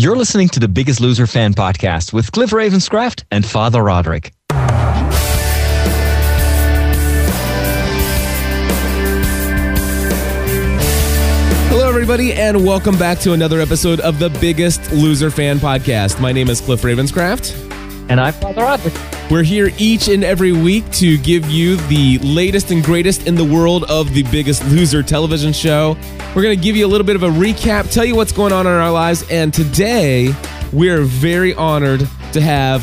You're listening to the Biggest Loser Fan Podcast with Cliff Ravenscraft and Father Roderick. Hello, everybody, and welcome back to another episode of the Biggest Loser Fan Podcast. My name is Cliff Ravenscraft. And I'm Father Roderick. We're here each and every week to give you the latest and greatest in the world of the Biggest Loser television show. We're going to give you a little bit of a recap, tell you what's going on in our lives, and today we're very honored to have,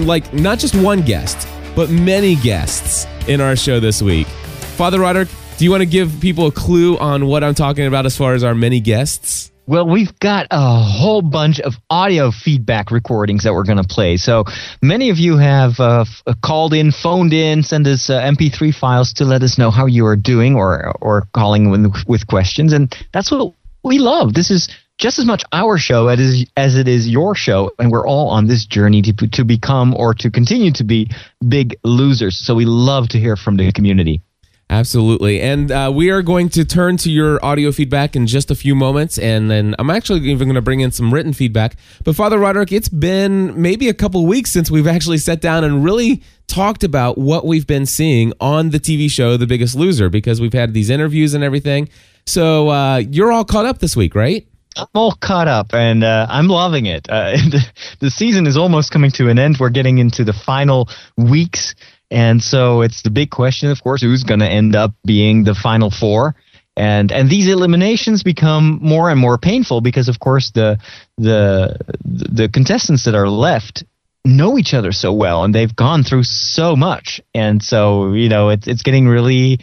like, not just one guest, but many guests in our show this week. Father Roderick, do you want to give people a clue on what I'm talking about as far as our many guests? Well, we've got a whole bunch of audio feedback recordings that we're going to play. So many of you have uh, f- uh, called in, phoned in, send us uh, MP3 files to let us know how you are doing, or or calling with, with questions, and that's what we love. This is just as much our show as as it is your show, and we're all on this journey to to become or to continue to be big losers. So we love to hear from the community. Absolutely. And uh, we are going to turn to your audio feedback in just a few moments. And then I'm actually even going to bring in some written feedback. But Father Roderick, it's been maybe a couple weeks since we've actually sat down and really talked about what we've been seeing on the TV show, The Biggest Loser, because we've had these interviews and everything. So uh, you're all caught up this week, right? I'm all caught up and uh, I'm loving it. Uh, the, the season is almost coming to an end. We're getting into the final weeks. And so it's the big question, of course, who's going to end up being the final four. And and these eliminations become more and more painful because, of course, the the the contestants that are left know each other so well and they've gone through so much. And so you know it's it's getting really,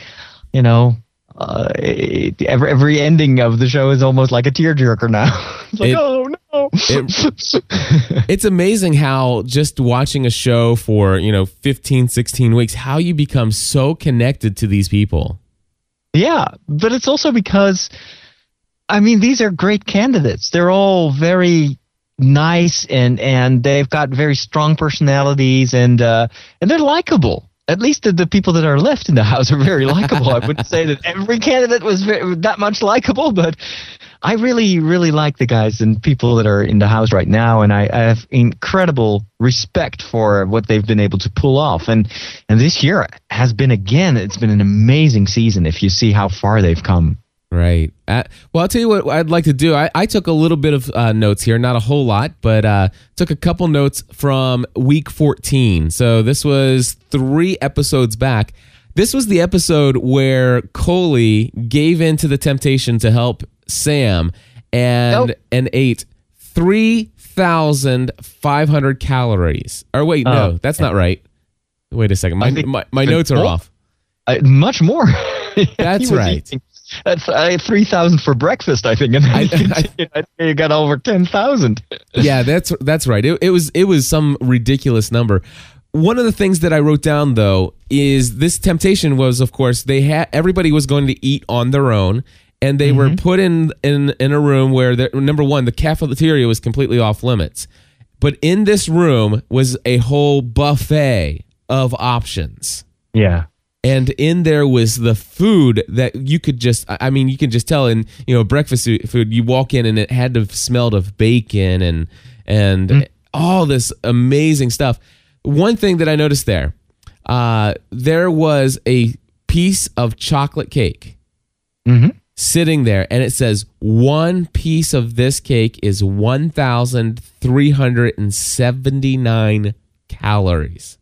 you know, uh, it, every every ending of the show is almost like a tearjerker now. it's like, It- oh no. It- it's amazing how just watching a show for, you know, 15, 16 weeks, how you become so connected to these people. Yeah, but it's also because, I mean, these are great candidates. They're all very nice and and they've got very strong personalities and uh, and they're likable. At least the, the people that are left in the house are very likable. I wouldn't say that every candidate was very, that much likable, but I really, really like the guys and people that are in the house right now, and I, I have incredible respect for what they've been able to pull off. And and this year has been again, it's been an amazing season. If you see how far they've come. Right. Uh, well, I'll tell you what I'd like to do. I, I took a little bit of uh, notes here, not a whole lot, but uh, took a couple notes from week 14. So this was three episodes back. This was the episode where Koli gave in to the temptation to help Sam and Nope. and ate 3,500 calories. Or wait, no, Oh, that's not right. Wait a second. My, my, my notes are off. Uh, much more. That's right. That's uh, three thousand for breakfast, I think, and I- I, I, you got over ten thousand. yeah, that's that's right. It, it was it was some ridiculous number. One of the things that I wrote down though is this temptation was, of course, they had everybody was going to eat on their own, and they were put in in in a room where the, number one, the cafeteria was completely off limits, but in this room was a whole buffet of options. Yeah. And in there was the food that you could just i mean you can just tell in you know breakfast food you walk in and it had to have smelled of bacon and and all this amazing stuff. One thing that i noticed there uh there was a piece of chocolate cake Mm-hmm. sitting there and it says one piece of this cake is 1379 calories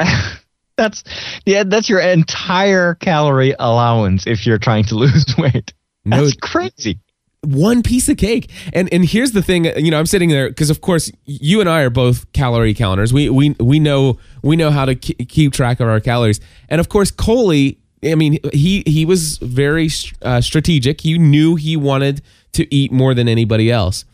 That's yeah. That's your entire calorie allowance if you're trying to lose weight. No- That's crazy. one piece of cake. And and here's the thing, you know, I'm sitting there because of course you and I are both calorie counters. We we we know we know how to ke- keep track of our calories. And of course Koli, I mean, he he was very uh, strategic. He knew he wanted to eat more than anybody else.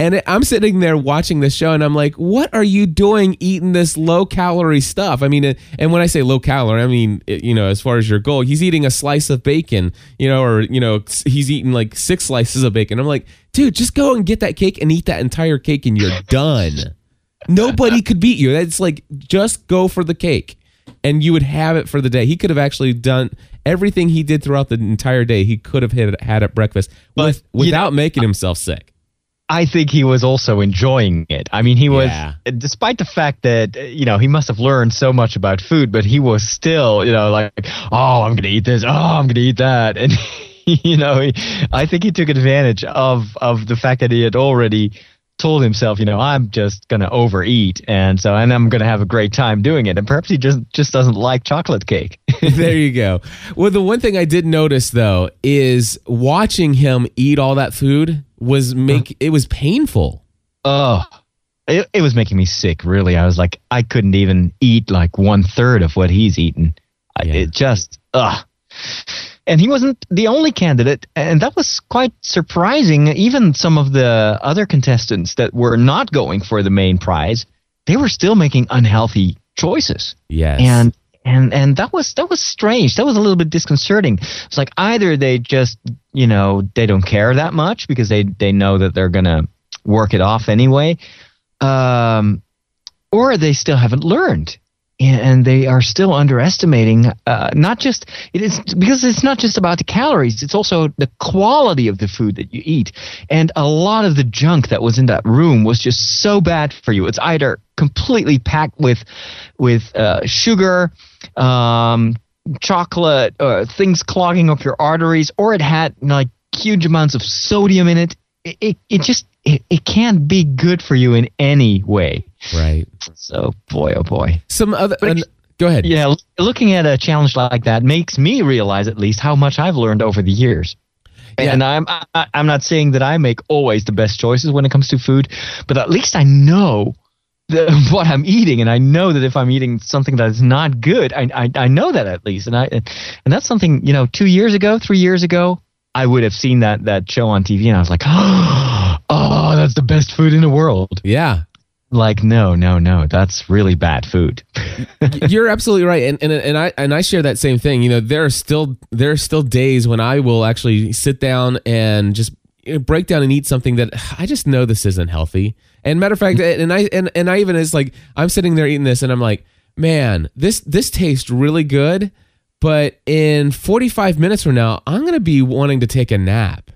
And I'm sitting there watching this show, and I'm like, "What are you doing eating this low calorie stuff?" I mean, uh, and when I say low calorie, I mean, uh, you know, as far as your goal, he's eating a slice of bacon, you know, or you know, he's eating like six slices of bacon. I'm like, dude, just go and get that cake and eat that entire cake, and you're done. Nobody could beat you. It's like just go for the cake, and you would have it for the day. He could have actually done everything he did throughout the entire day. He could have had, had at breakfast with, you without making himself sick. I think he was also enjoying it. I mean, he was, Yeah. despite the fact that, you know, he must have learned so much about food, but he was still, you know, like, oh, I'm going to eat this. Oh, I'm going to eat that. And, you know, he, I think he took advantage of, of the fact that he had already told himself, you know, I'm just going to overeat. And so, and I'm going to have a great time doing it. And perhaps he just, just doesn't like chocolate cake. there you go. Well, the one thing I did notice though is watching him eat all that food was make it was painful. Oh, it, it was making me sick. Really, I was like, I couldn't even eat like one third of what he's eaten. Yeah. It just, ugh. And he wasn't the only candidate, and that was quite surprising. Even some of the other contestants that were not going for the main prize, they were still making unhealthy choices Yes. and and and that was that was strange. That was a little bit disconcerting. It's like either they just you know they don't care that much because they they know that they're gonna work it off anyway um or they still haven't learned. And they are still underestimating uh, not just it is because it's not just about the calories it's also the quality of the food that you eat. And a lot of the junk that was in that room was just so bad for you. It's either completely packed with with uh, sugar um, chocolate uh, things clogging up your arteries or it had like huge amounts of sodium in it it, it, it just it, it can't be good for you in any way right. so boy oh boy Some other an- go ahead. yeah, looking at a challenge like that makes me realize at least how much I've learned over the years. Yeah. And I'm I, I'm not saying that I make always the best choices when it comes to food, but at least I know the, what I'm eating, and I know that if I'm eating something that is not good, I, I I know that at least, and I and that's something you know two years ago, three years ago, I would have seen that that show on TV, and I was like, oh, that's the best food in the world. Yeah. Like no, no, no, that's really bad food. You're absolutely right, and, and and I and I share that same thing. You know, there are still there are still days when I will actually sit down and just break down and eat something that I just know this isn't healthy. And matter of fact, and I and and I even is like I'm sitting there eating this, and I'm like, man, this this tastes really good, but in 45 minutes from now, I'm gonna be wanting to take a nap.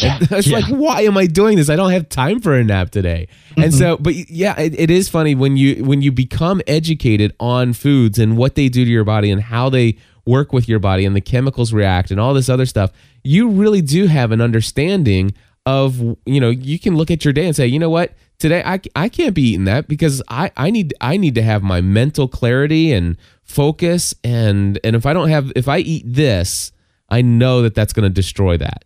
Yeah, it's Yeah. like, why am I doing this? I don't have time for a nap today. And mm-hmm. so, but yeah, it, it is funny when you when you become educated on foods and what they do to your body and how they work with your body and the chemicals react and all this other stuff. You really do have an understanding of you know you can look at your day and say, you know what, today I, I can't be eating that because I I need I need to have my mental clarity and focus and and if I don't have if I eat this, I know that that's going to destroy that.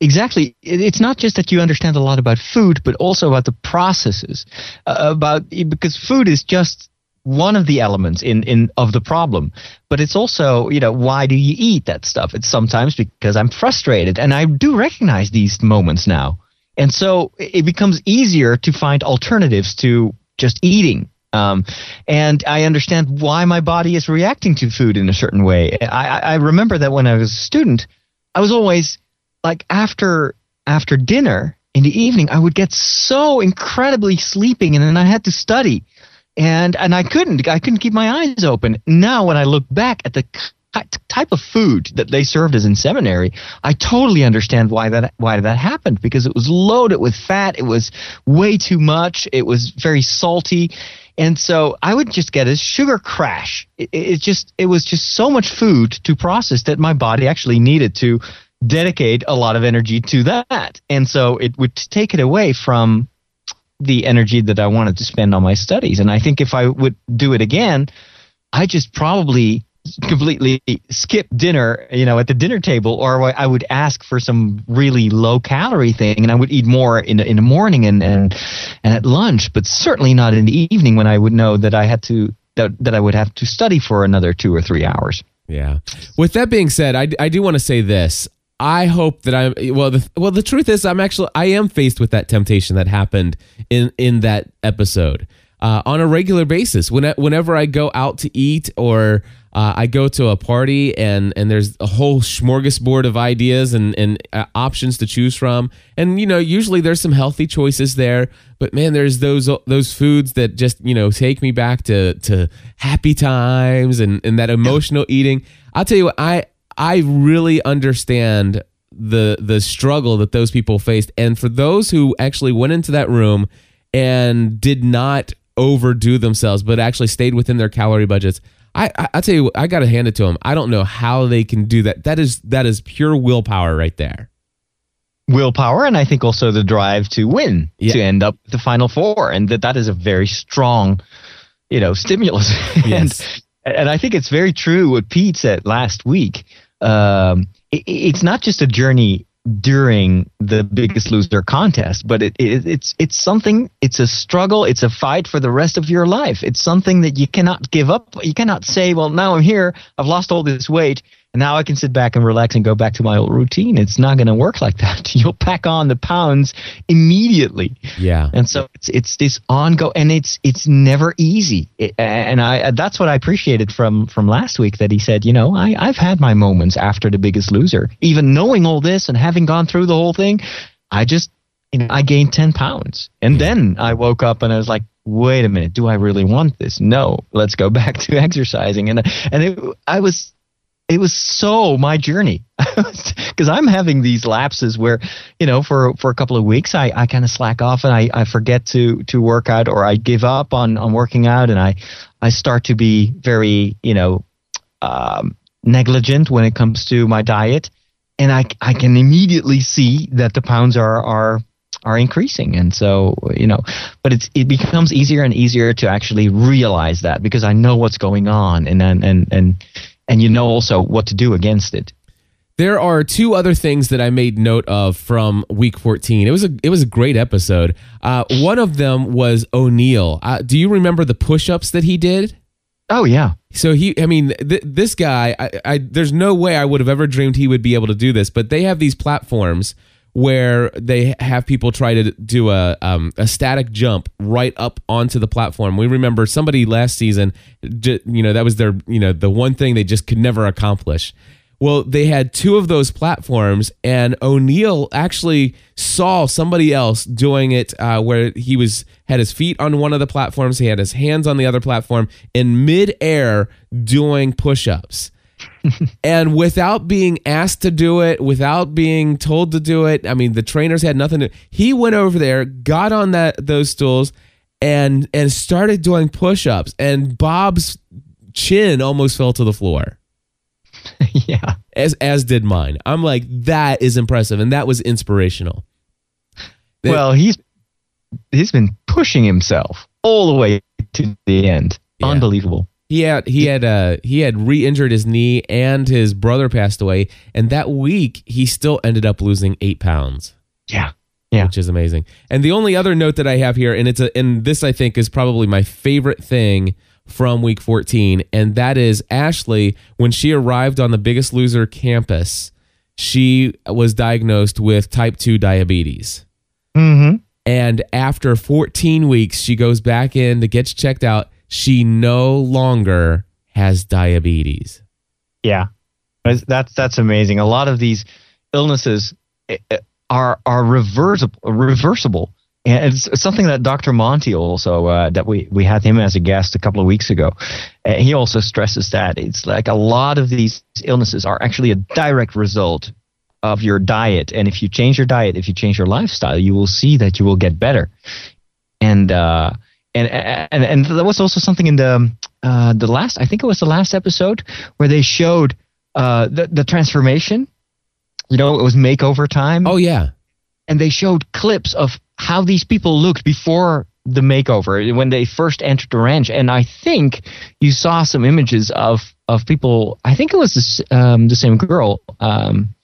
Exactly. It's not just that you understand a lot about food, but also about the processes. Uh, about because food is just one of the elements in, in of the problem, but it's also you know why do you eat that stuff? It's sometimes because I'm frustrated, and I do recognize these moments now, and so it becomes easier to find alternatives to just eating. Um, and I understand why my body is reacting to food in a certain way. I, I remember that when I was a student, I was always like after after dinner in the evening I would get so incredibly sleeping and then I had to study and and I couldn't I couldn't keep my eyes open now when I look back at the type of food that they served us in seminary I totally understand why that why that happened because it was loaded with fat it was way too much it was very salty and so I would just get a sugar crash. It it just it was just so much food to process that my body actually needed to dedicate a lot of energy to that. And so it would take it away from the energy that I wanted to spend on my studies. And I think if I would do it again, I just probably completely skip dinner, you know, at the dinner table, or I would ask for some really low calorie thing, and I would eat more in in the morning and, and and at lunch, but certainly not in the evening when I would know that I had to that, that I would have to study for another two or three hours. Yeah. With that being said, I, I do want to say this. I hope that I'm well. The, well, the truth is, I'm actually I am faced with that temptation that happened in in that episode uh, on a regular basis. When whenever I go out to eat or uh, I go to a party and and there's a whole smorgasbord of ideas and and uh, options to choose from, and you know usually there's some healthy choices there, but man, there's those those foods that just you know take me back to to happy times and and that emotional eating. I'll tell you what I I really understand the the struggle that those people faced. And for those who actually went into that room and did not overdo themselves, but actually stayed within their calorie budgets. I, I I tell you, I got to hand it to them. I don't know how they can do that. That is that is pure willpower right there. willpower and I think also the drive to win Yeah. to end up the final four and that that is a very strong you know stimulus Yes. and and I think it's very true what Pete said last week um it, it's not just a journey during the biggest loser contest but it, it it's it's something it's a struggle it's a fight for the rest of your life. It's something that you cannot give up. You cannot say well now I'm here. I've lost all this weight and now I can sit back and relax and go back to my old routine. It's not going to work like that. You'll pack on the pounds immediately, Yeah. and so it's it's this ongoing, and it's it's never easy. It, and I that's what I appreciated from from last week that he said, you know, I I've had my moments after the Biggest Loser, even knowing all this and having gone through the whole thing, I just you know I gained ten pounds, and then I woke up and I was like. Wait a minute. Do I really want this? No. Let's go back to exercising. And and it, I was it was so my journey. Because I'm having these lapses where, you know, for for a couple of weeks I, I kind of slack off and I, I forget to to work out or I give up on on working out and I I start to be very you know um, negligent when it comes to my diet. And I I can immediately see that the pounds are are are increasing. And so you know but it's it becomes easier and easier to actually realize that because I know what's going on and and and and, and you know also what to do against it There are two other things that I made note of from week 14. It was a it was a great episode. Uh, one of them was O'Neal. Uh, do you remember the push-ups that he did? oh yeah So he, I mean, th- this guy, I, I, there's no way I would have ever dreamed he would be able to do this. But they have these platforms where they have people try to do a um, a static jump right up onto the platform. We remember somebody last season, you know, that was their, you know, the one thing they just could never accomplish. Well, they had two of those platforms, and O'Neal actually saw somebody else doing it, uh, where he was had his feet on one of the platforms, he had his hands on the other platform, in midair doing push-ups. And without being asked to do it, without being told to do it, I mean, the trainers had nothing to. He went over there, got on that those stools, and and started doing push-ups, and Bob's chin almost fell to the floor yeah as as did mine. I'm like, that is impressive, and that was inspirational. That- well he's he's been pushing himself all the way to the end Yeah. unbelievable He had he had uh he had re-injured his knee, and his brother passed away, and that week he still ended up losing eight pounds. yeah Yeah. which is amazing. And the only other note that I have here, and it's a, and this I think is probably my favorite thing from week 14, and that is Ashley when she arrived on the Biggest Loser campus, she was diagnosed with type 2 diabetes. mm-hmm And after 14 weeks, she goes back in to get checked out. She no longer has diabetes. Yeah, that's that's, amazing. A lot of these illnesses eh, eh, are are reversible. Reversible, and it's something that Dr. Monty also uh, that we we had him as a guest a couple of weeks ago. Uh, he also stresses that it's like a lot of these illnesses are actually a direct result of your diet, and if you change your diet, if you change your lifestyle, you will see that you will get better. And uh, and and and there was also something in the uh, the last I think it was the last episode where they showed uh, the the transformation. You know, it was makeover time, Oh yeah. and they showed clips of how these people looked before the makeover when they first entered the ranch. And I think you saw some images of of people. I think it was this, um, the same girl, um,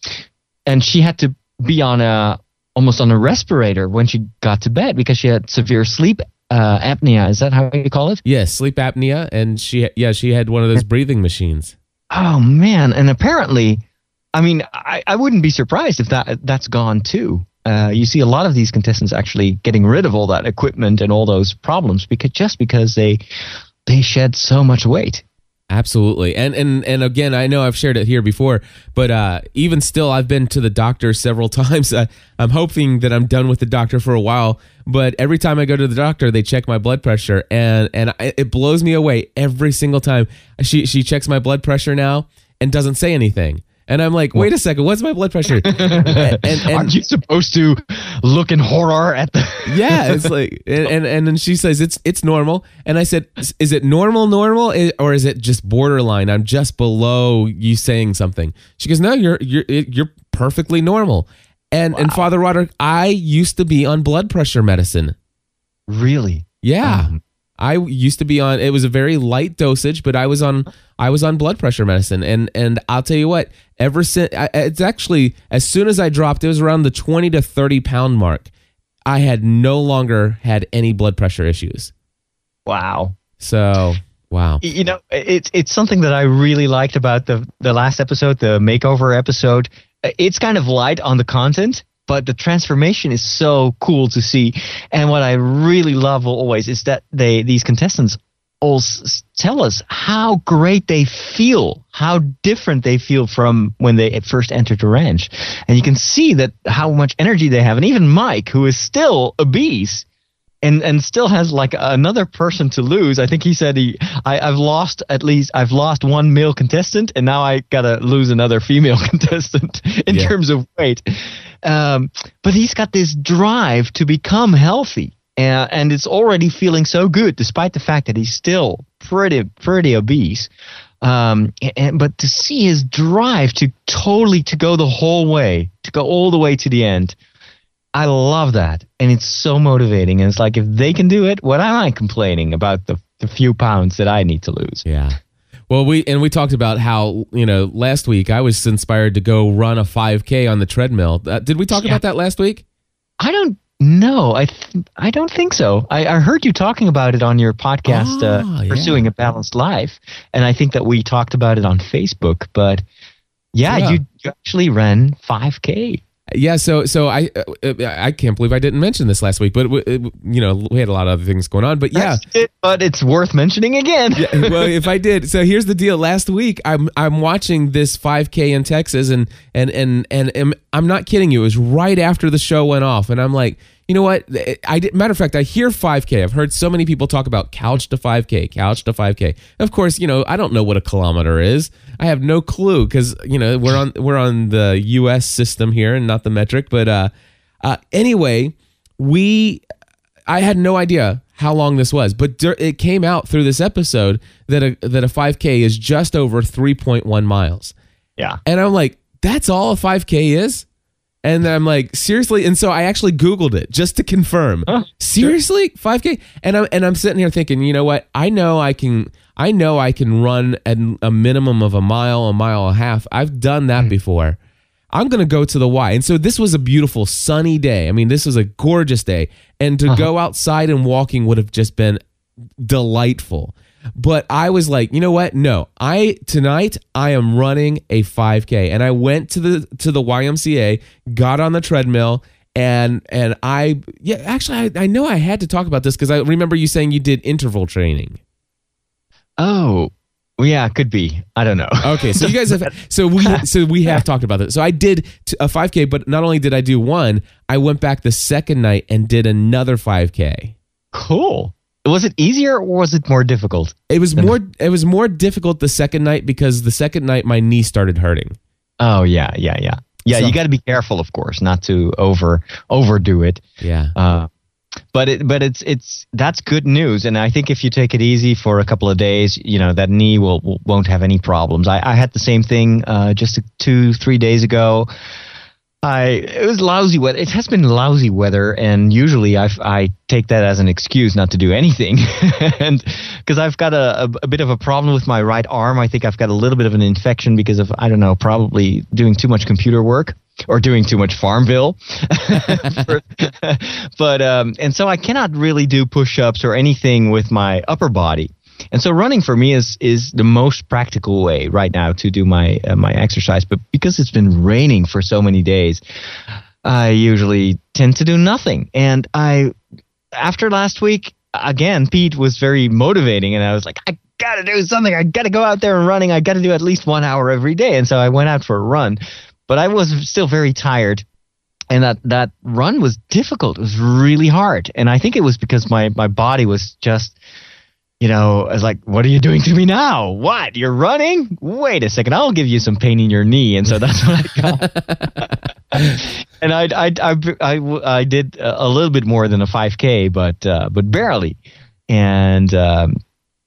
and she had to be on a almost on a respirator when she got to bed because she had severe sleep uh, apnea. Is that how you call it? Yes, sleep apnea and she yeah, she had one of those breathing machines. Oh man! And apparently, I mean, I, I wouldn't be surprised if that that's gone too. Uh, you see a lot of these contestants actually getting rid of all that equipment and all those problems because just because they they shed so much weight. Absolutely. And and and again, I know I've shared it here before, but uh, even still, I've been to the doctor several times. Uh, I'm hoping that I'm done with the doctor for a while, but every time I go to the doctor, they check my blood pressure, and and I, it blows me away every single time. She she checks my blood pressure now and doesn't say anything. And I'm like, wait a second, what's my blood pressure? and, and, aren't you supposed to look in horror at the? yeah, it's like, and, and and then she says it's it's normal, and I said, is it normal, normal, or is it just borderline? I'm just below you saying something. She goes, no, you're you're you're perfectly normal. And wow. and Father Roderick, I used to be on blood pressure medicine. Really? Yeah. Um, I used to be on it was a very light dosage, but I was on I was on blood pressure medicine and and I'll tell you what, ever since it's actually as soon as I dropped it was around the 20 to 30 pound mark. I had no longer had any blood pressure issues. Wow. So, wow. You know, it's it's something that I really liked about the the last episode, the makeover episode. It's kind of light on the content, but the transformation is so cool to see. And what I really love always is that they these contestants all s- tell us how great they feel, how different they feel from when they first entered the ranch. And you can see that how much energy they have. And even Mike, who is still obese, and and still has like another person to lose. I think he said he I, I've lost at least I've lost one male contestant and now I gotta lose another female contestant in yeah. terms of weight. Um, but he's got this drive to become healthy, uh, and it's already feeling so good, despite the fact that he's still pretty pretty obese. Um, and, but to see his drive to totally to go the whole way, to go all the way to the end, I love that, and it's so motivating. And it's like if they can do it, what am I complaining about the, the few pounds that I need to lose? Yeah. Well, we and we talked about how you know last week I was inspired to go run a 5K on the treadmill. Uh, did we talk yeah. about that last week? I don't know. I th- I don't think so. I, I, heard you talking about it on your podcast, oh, uh, "Pursuing a Balanced Life," and I think that we talked about it on Facebook. But yeah, yeah. You, you actually ran 5K. Yeah, so so I uh, I can't believe I didn't mention this last week, but you know we had a lot of other things going on. But yeah, it, but it's worth mentioning again. yeah, well, if I did, so here's the deal. Last week, I'm I'm watching this 5K in Texas, and and and and, and I'm not kidding you. It was right after the show went off, and I'm like, you know what? I did, matter of fact, I hear 5K. I've heard so many people talk about couch to 5K, couch to 5K. Of course, you know I don't know what a kilometer is. I have no clue because you know we're on we're on the U.S. system here and not the metric. But uh, uh, anyway, we I had no idea how long this was, but it came out through this episode that a that a 5K is just over 3.1 miles. Yeah, and I'm like, that's all a 5K is. And then I'm like, seriously? And so I actually Googled it just to confirm. Huh, seriously? Sure. 5K? And I'm and I'm sitting here thinking, you know what? I know I can I know I can run at a minimum of a mile, a mile and a half. I've done that mm. before. I'm gonna go to the Y. And so this was a beautiful sunny day. I mean, this was a gorgeous day. And to uh-huh. go outside and walking would have just been delightful. But I was like, you know what? No, I tonight I am running a 5K, and I went to the to the YMCA, got on the treadmill, and and I yeah, actually I, I know I had to talk about this because I remember you saying you did interval training. Oh, yeah, could be. I don't know. Okay, so you guys have so we so we have talked about this. So I did a 5K, but not only did I do one, I went back the second night and did another 5K. Cool was it easier or was it more difficult? It was more it was more difficult the second night because the second night my knee started hurting. Oh yeah, yeah, yeah. Yeah, so, you got to be careful of course not to over overdo it. Yeah. Uh, but it but it's it's that's good news and I think if you take it easy for a couple of days, you know, that knee will won't have any problems. I I had the same thing uh, just 2 3 days ago. I it was lousy weather. It has been lousy weather, and usually I I take that as an excuse not to do anything, and because I've got a, a, a bit of a problem with my right arm. I think I've got a little bit of an infection because of I don't know, probably doing too much computer work or doing too much Farmville. but um, and so I cannot really do push-ups or anything with my upper body. And so running for me is is the most practical way right now to do my uh, my exercise. But because it's been raining for so many days, I usually tend to do nothing. And I after last week again, Pete was very motivating, and I was like, I gotta do something. I gotta go out there and running. I gotta do at least one hour every day. And so I went out for a run, but I was still very tired and that that run was difficult. It was really hard, and I think it was because my my body was just you know, I was like, what are you doing to me now? What? You're running? Wait a second. I'll give you some pain in your knee. And so that's what I got. and I, I, I, I, I did a little bit more than a 5K, but, uh, but barely. And, um,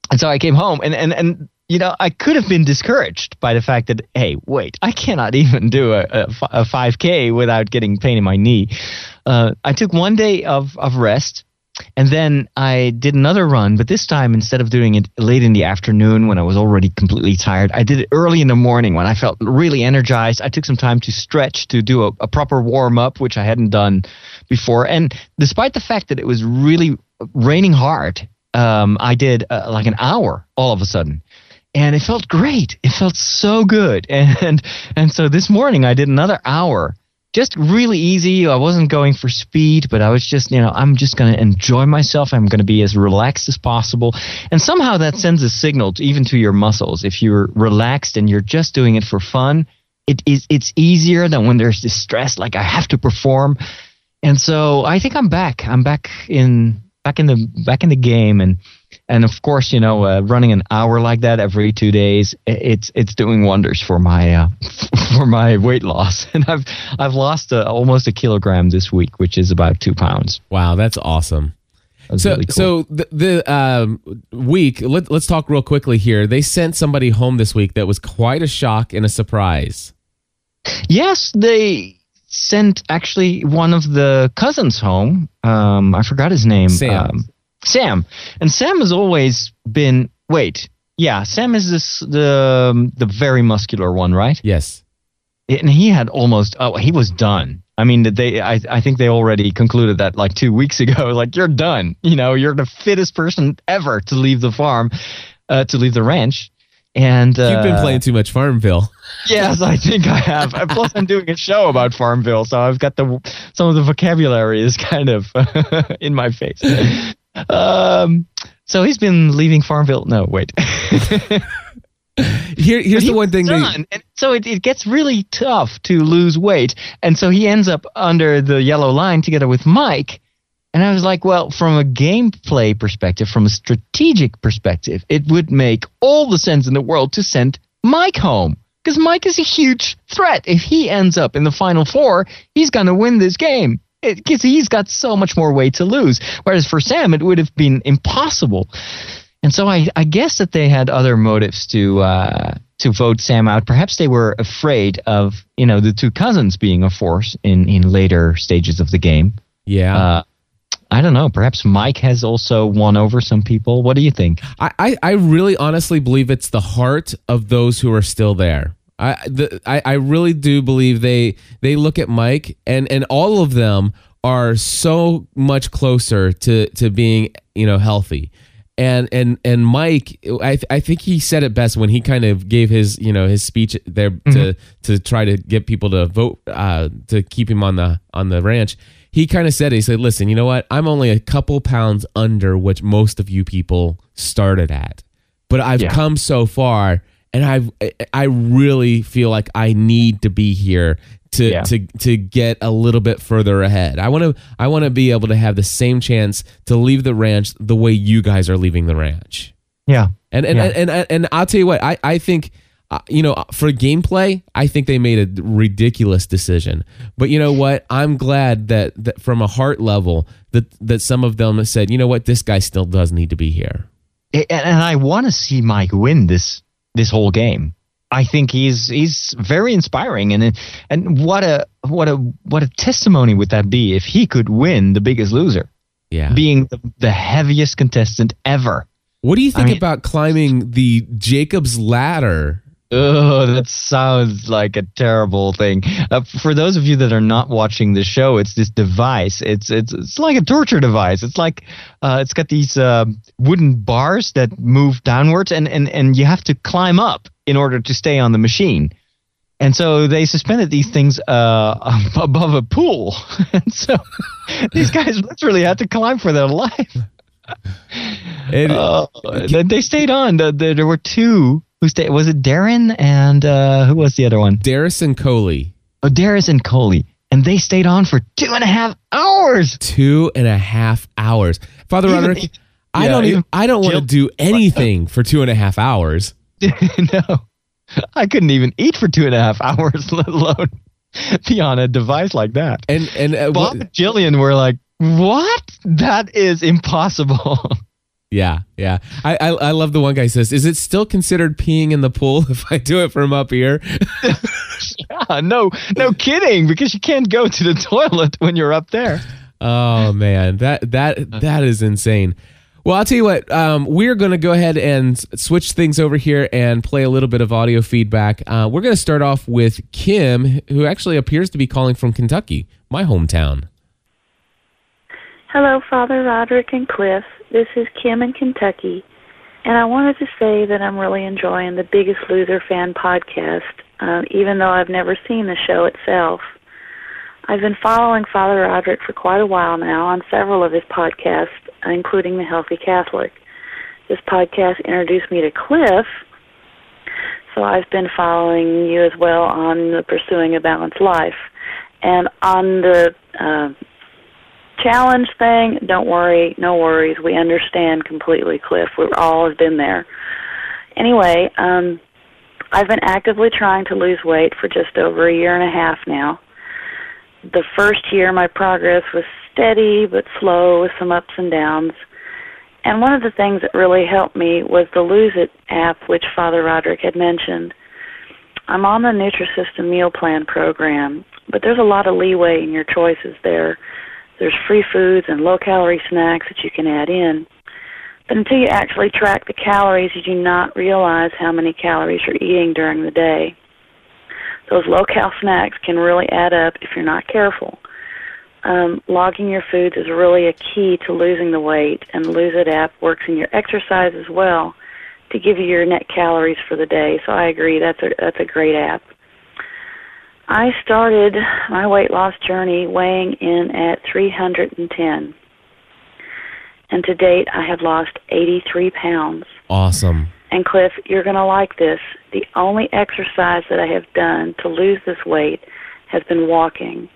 and so I came home and, and, and, you know, I could have been discouraged by the fact that, hey, wait, I cannot even do a, a, a 5K without getting pain in my knee. Uh, I took one day of, of rest and then I did another run, but this time instead of doing it late in the afternoon when I was already completely tired, I did it early in the morning when I felt really energized. I took some time to stretch, to do a, a proper warm up, which I hadn't done before. And despite the fact that it was really raining hard, um, I did uh, like an hour all of a sudden. And it felt great. It felt so good. And and so this morning I did another hour just really easy. I wasn't going for speed, but I was just, you know, I'm just going to enjoy myself. I'm going to be as relaxed as possible. And somehow that sends a signal to, even to your muscles. If you're relaxed and you're just doing it for fun, it is it's easier than when there's this stress like I have to perform. And so I think I'm back. I'm back in back in the back in the game and and of course, you know, uh, running an hour like that every two days, it's it's doing wonders for my uh, for my weight loss. And I've I've lost uh, almost a kilogram this week, which is about two pounds. Wow, that's awesome. That's so, really cool. so the, the um, week. Let, let's talk real quickly here. They sent somebody home this week that was quite a shock and a surprise. Yes, they sent actually one of the cousins home. Um, I forgot his name. Sam. Um, Sam, and Sam has always been. Wait, yeah, Sam is this the the very muscular one, right? Yes. And he had almost. Oh, he was done. I mean, they. I I think they already concluded that like two weeks ago. Like you're done. You know, you're the fittest person ever to leave the farm, uh, to leave the ranch. And uh, you've been playing too much Farmville. Yes, I think I have. Plus, I'm doing a show about Farmville, so I've got the some of the vocabulary is kind of in my face. Um, so he's been leaving Farmville. No, wait. Here, here's the one thing. Done, and so it, it gets really tough to lose weight, and so he ends up under the yellow line together with Mike. And I was like, well, from a gameplay perspective, from a strategic perspective, it would make all the sense in the world to send Mike home. Because Mike is a huge threat. If he ends up in the final four, he's going to win this game because he's got so much more weight to lose. Whereas for Sam, it would have been impossible. And so I, I guess that they had other motives to uh, to vote Sam out. Perhaps they were afraid of you know the two cousins being a force in in later stages of the game. Yeah. Uh, I don't know. Perhaps Mike has also won over some people. What do you think? I, I, I really honestly believe it's the heart of those who are still there. I, the, I I really do believe they they look at Mike and and all of them are so much closer to to being you know healthy and and and Mike, I th- I think he said it best when he kind of gave his you know his speech there mm-hmm. to to try to get people to vote uh, to keep him on the on the ranch. He kind of said he said, "Listen, you know what? I'm only a couple pounds under which most of you people started at, but I've yeah. come so far." And I I really feel like I need to be here to yeah. to to get a little bit further ahead. I want to I want to be able to have the same chance to leave the ranch the way you guys are leaving the ranch. Yeah. And and yeah. and, and, and I'll tell you what, I I think uh, you know, for gameplay, I think they made a ridiculous decision. But you know what? I'm glad that, that from a heart level that that some of them said, you know what, this guy still does need to be here. And, and I want to see Mike win this this whole game. I think he's he's very inspiring and and what a what a what a testimony would that be if he could win the biggest loser. Yeah. Being the, the heaviest contestant ever. What do you think I mean, about climbing the Jacob's ladder Oh, that sounds like a terrible thing. Uh, for those of you that are not watching the show, it's this device. It's it's it's like a torture device. It's like uh, it's got these uh, wooden bars that move downwards, and, and and you have to climb up in order to stay on the machine. And so they suspended these things uh, above a pool, and so these guys literally had to climb for their life. It, uh, they stayed on. There were two who stayed? Was it Darren and uh, who was the other one? Daris and Koli. Oh, Daris and Koli. And they stayed on for two and a half hours. Two and a half hours. Father Even Roderick, I don't. even Even, I don't want to do anything for two and a half hours. no, I couldn't even eat for two and a half hours, let alone be on a device like that. And and uh, Bob what- and Jillian were like, "What? That is impossible." Yeah, yeah. I, I I love the one guy says, "Is it still considered peeing in the pool if I do it from up here?" yeah, no, no kidding, because you can't go to the toilet when you're up there. Oh man, that that that is insane. Well, I'll tell you what. Um, we're going to go ahead and switch things over here and play a little bit of audio feedback. Uh, we're going to start off with Kim, who actually appears to be calling from Kentucky, my hometown. Hello, Father Roderick and Cliff. This is Kim in Kentucky, and I wanted to say that I'm really enjoying the Biggest Loser fan podcast, uh, even though I've never seen the show itself. I've been following Father Roderick for quite a while now on several of his podcasts, including The Healthy Catholic. This podcast introduced me to Cliff, so I've been following you as well on the Pursuing a Balanced Life. And on the uh, challenge thing, don't worry, no worries. We understand completely, Cliff. We've all have been there. Anyway, um, I've been actively trying to lose weight for just over a year and a half now. The first year, my progress was steady but slow with some ups and downs. And one of the things that really helped me was the Lose It app, which Father Roderick had mentioned. I'm on the Nutrisystem meal plan program, but there's a lot of leeway in your choices there. There's free foods and low calorie snacks that you can add in. But until you actually track the calories, you do not realize how many calories you're eating during the day. Those low cal snacks can really add up if you're not careful. Um, logging your foods is really a key to losing the weight, and Lose It app works in your exercise as well to give you your net calories for the day. So I agree, that's a that's a great app. I started my weight loss journey weighing in at 310. And to date, I have lost 83 pounds. Awesome. And Cliff, you're going to like this. The only exercise that I have done to lose this weight has been walking.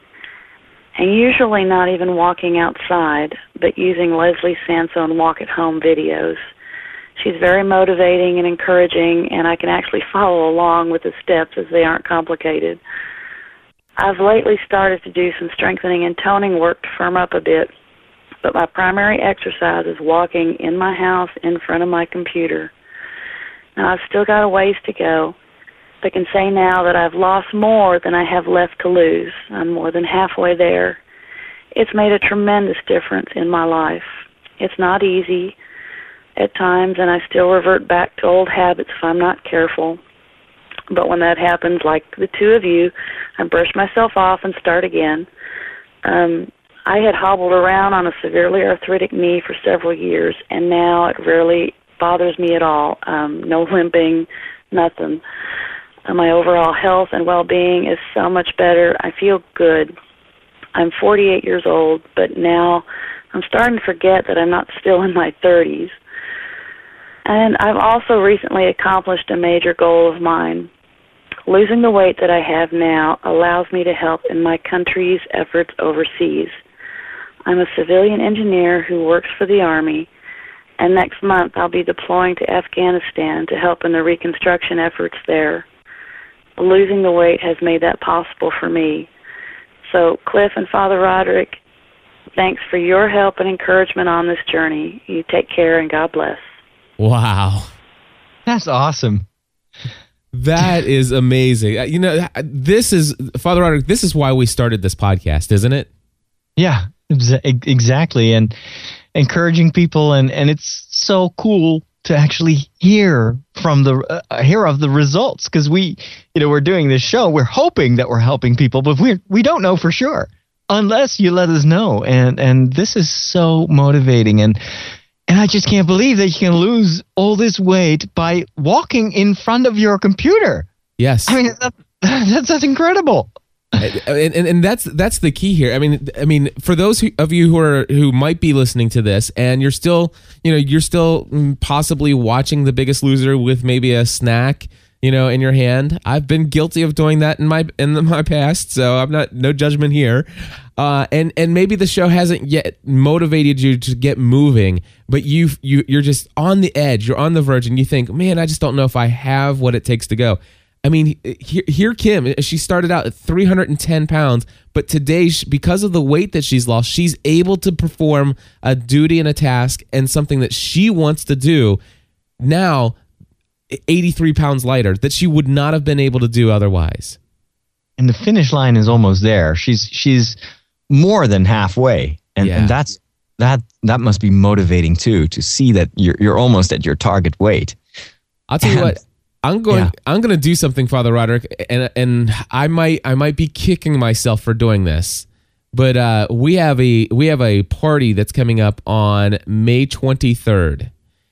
And usually not even walking outside, but using Leslie Sansone walk at home videos. She's very motivating and encouraging, and I can actually follow along with the steps as they aren't complicated. I've lately started to do some strengthening and toning work to firm up a bit, but my primary exercise is walking in my house in front of my computer. Now, I've still got a ways to go. but can say now that I've lost more than I have left to lose. I'm more than halfway there. It's made a tremendous difference in my life. It's not easy at times, and I still revert back to old habits if I'm not careful. But when that happens, like the two of you, I brush myself off and start again. Um, I had hobbled around on a severely arthritic knee for several years, and now it rarely bothers me at all. Um, no limping, nothing. Uh, my overall health and well-being is so much better. I feel good. I'm 48 years old, but now I'm starting to forget that I'm not still in my 30s. And I've also recently accomplished a major goal of mine. Losing the weight that I have now allows me to help in my country's efforts overseas. I'm a civilian engineer who works for the Army, and next month I'll be deploying to Afghanistan to help in the reconstruction efforts there. Losing the weight has made that possible for me. So, Cliff and Father Roderick, thanks for your help and encouragement on this journey. You take care and God bless. Wow. That's awesome. That is amazing. Uh, You know, this is Father Roderick. This is why we started this podcast, isn't it? Yeah, exactly. And encouraging people, and and it's so cool to actually hear from the uh, hear of the results because we, you know, we're doing this show. We're hoping that we're helping people, but we we don't know for sure unless you let us know. And and this is so motivating and. And I just can't believe that you can lose all this weight by walking in front of your computer. Yes. I mean, that, that's, that's incredible. and, and and that's that's the key here. I mean, I mean, for those who, of you who are who might be listening to this, and you're still, you know, you're still possibly watching The Biggest Loser with maybe a snack you know, in your hand. I've been guilty of doing that in my in the, my past, so I'm not no judgment here. Uh, and and maybe the show hasn't yet motivated you to get moving, but you you you're just on the edge, you're on the verge, and you think, man, I just don't know if I have what it takes to go. I mean, here, here Kim, she started out at 310 pounds, but today, because of the weight that she's lost, she's able to perform a duty and a task and something that she wants to do now 83 pounds lighter that she would not have been able to do otherwise. And the finish line is almost there. She's she's more than halfway, and, Yeah. and that's that that must be motivating too to see that you're you're almost at your target weight. I'll tell you what, I'm going. Yeah. I'm going to do something, Father Roderick, and and I might I might be kicking myself for doing this, but uh, we have a we have a party that's coming up on May 23rd.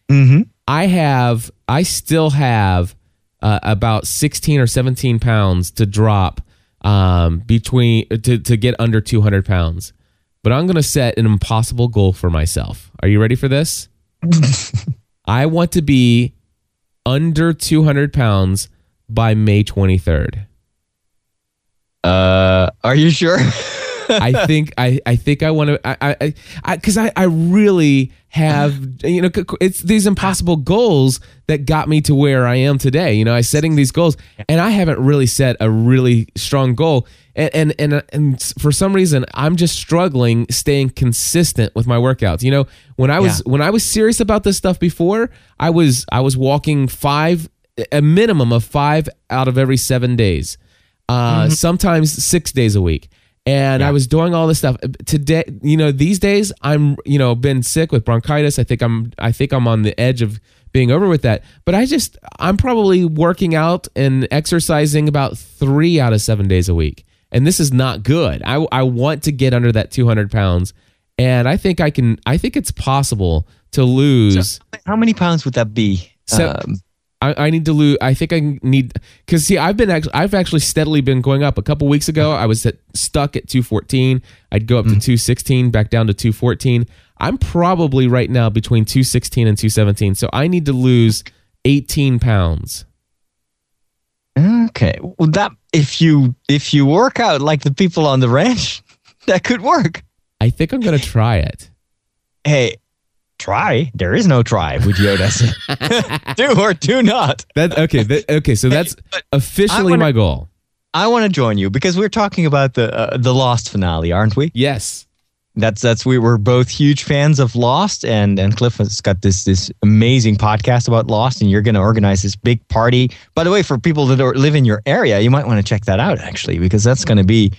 Mm-hmm. I have I still have uh, about 16 or 17 pounds to drop um, between to to get under 200 pounds, but I'm going to set an impossible goal for myself. Are you ready for this? I want to be under 200 pounds by May 23rd. Uh, are you sure? I think I, I think I want to I I I because I, I really have you know it's these impossible goals that got me to where I am today. You know, I setting these goals and I haven't really set a really strong goal. And and and, and for some reason I'm just struggling staying consistent with my workouts. You know, when I was when I was serious about this stuff before, I was I was walking 5 a minimum of 5 out of every 7 days. Uh sometimes 6 days a week and I was doing all this stuff today. You know, these days I'm, you know, been sick with bronchitis. I think I'm, I think I'm on the edge of being over with that. But I just, I'm probably working out and exercising about three out of seven days a week, and this is not good. I, I want to get under that 200 pounds, and I think I can. I think it's possible to lose. How many pounds would that be? So- Um, I, I need to lose. I think I need because see, I've been actually, I've actually steadily been going up. A couple weeks ago, I was at, stuck at 214. I'd go up to mm. 216, back down to 214. I'm probably right now between 216 and 217. So I need to lose 18 pounds. okay. Well, that if you if you work out like the people on the ranch, that could work. I think I'm gonna try it. Hey, try. There is no try. Would Yoda do or do not. That okay? That, okay, so that's officially wanna- my goal. I want to join you because we're talking about the uh, the Lost finale, aren't we? Yes. That's that's we were both huge fans of Lost, and and Cliff has got this this amazing podcast about Lost, and you're going to organize this big party. By the way, for people that are, live in your area, you might want to check that out actually, because that's going to be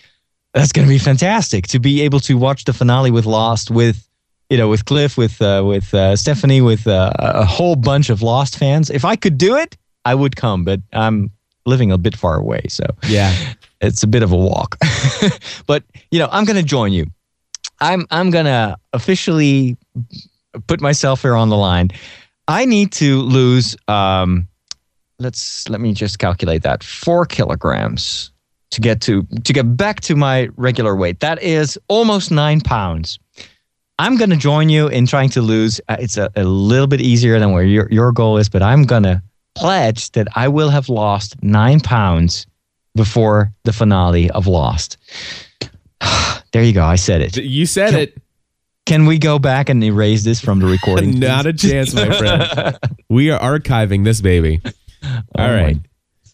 that's going to be fantastic to be able to watch the finale with Lost with you know with Cliff, with uh, with uh, Stephanie, with uh, a whole bunch of Lost fans. If I could do it, I would come, but I'm living a bit far away, so Yeah. it's a bit of a walk. but you know, I'm gonna join you. I'm I'm gonna officially put myself here on the line. I need to lose um let's let me just calculate that. Four kilograms to get to to get back to my regular weight. That is almost nine pounds. I'm gonna join you in trying to lose. Uh, it's a, a little bit easier than where your your goal is, but I'm gonna pledge that I will have lost nine pounds before the finale of Lost. there you go. I said it. You said Can- it. Can we go back and erase this from the recording? Not a chance, my friend. We are archiving this baby. All Oh right. my-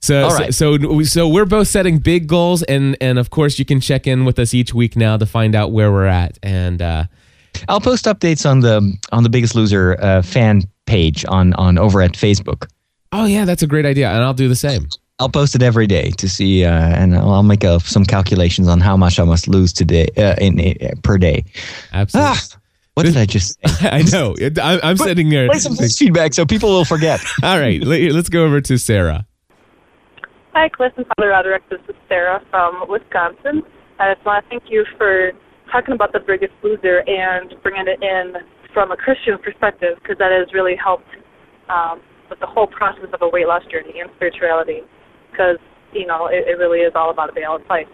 So, All so- so so we're both setting big goals, and and of course you can check in with us each week now to find out where we're at. And uh, I'll post updates on the on the Biggest Loser uh, fan page on on over at Facebook. oh yeah, that's a great idea, and I'll do the same. I'll post it every day to see, uh, and I'll I'll make uh, some calculations on how much I must lose today uh, in uh, per day. Absolutely. Ah, what did I just say? I know. It- I, I'm sitting there. Play some voice feedback so people will forget. All right, let- let's go over to Sarah. Hi, Cliff and Father Roderick. This is Sarah from Wisconsin. I just want to thank you for talking about the biggest loser and bringing it in from a Christian perspective because that has really helped um, with the whole process of a weight loss journey and spirituality because, you know, it, it really is all about a balanced life.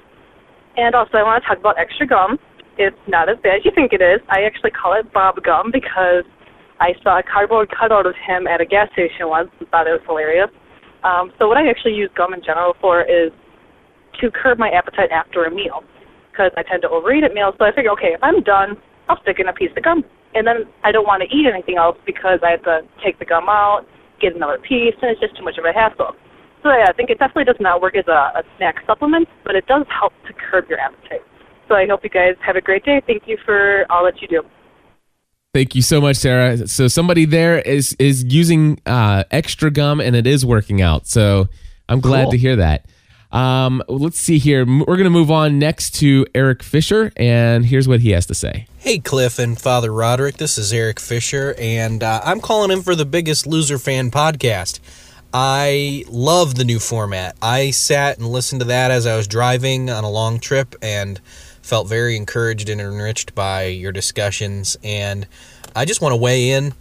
And also, I want to talk about extra gum. It's not as bad as you think it is. I actually call it Bob Gum because I saw a cardboard cutout of him at a gas station once and thought it was hilarious. Um, so what I actually use gum in general for is to curb my appetite after a meal because I tend to overeat at meals. So I figure, okay, if I'm done, I'll stick in a piece of gum, and then I don't want to eat anything else because I have to take the gum out, get another piece, and it's just too much of a hassle. So yeah, I think it definitely does not work as a, a snack supplement, but it does help to curb your appetite. So I hope you guys have a great day. Thank you for all that you do. Thank you so much, Sarah. So somebody there is is using uh, extra gum, and it is working out. So I'm glad Cool. to hear that. Um, let's see here. We're going to move on next to Eric Fisher, and here's what he has to say. Hey, Cliff and Father Roderick. This is Eric Fisher, and uh, I'm calling in for the Biggest Loser Fan podcast. I love the new format. I sat and listened to that as I was driving on a long trip and felt very encouraged and enriched by your discussions. And I just want to weigh in,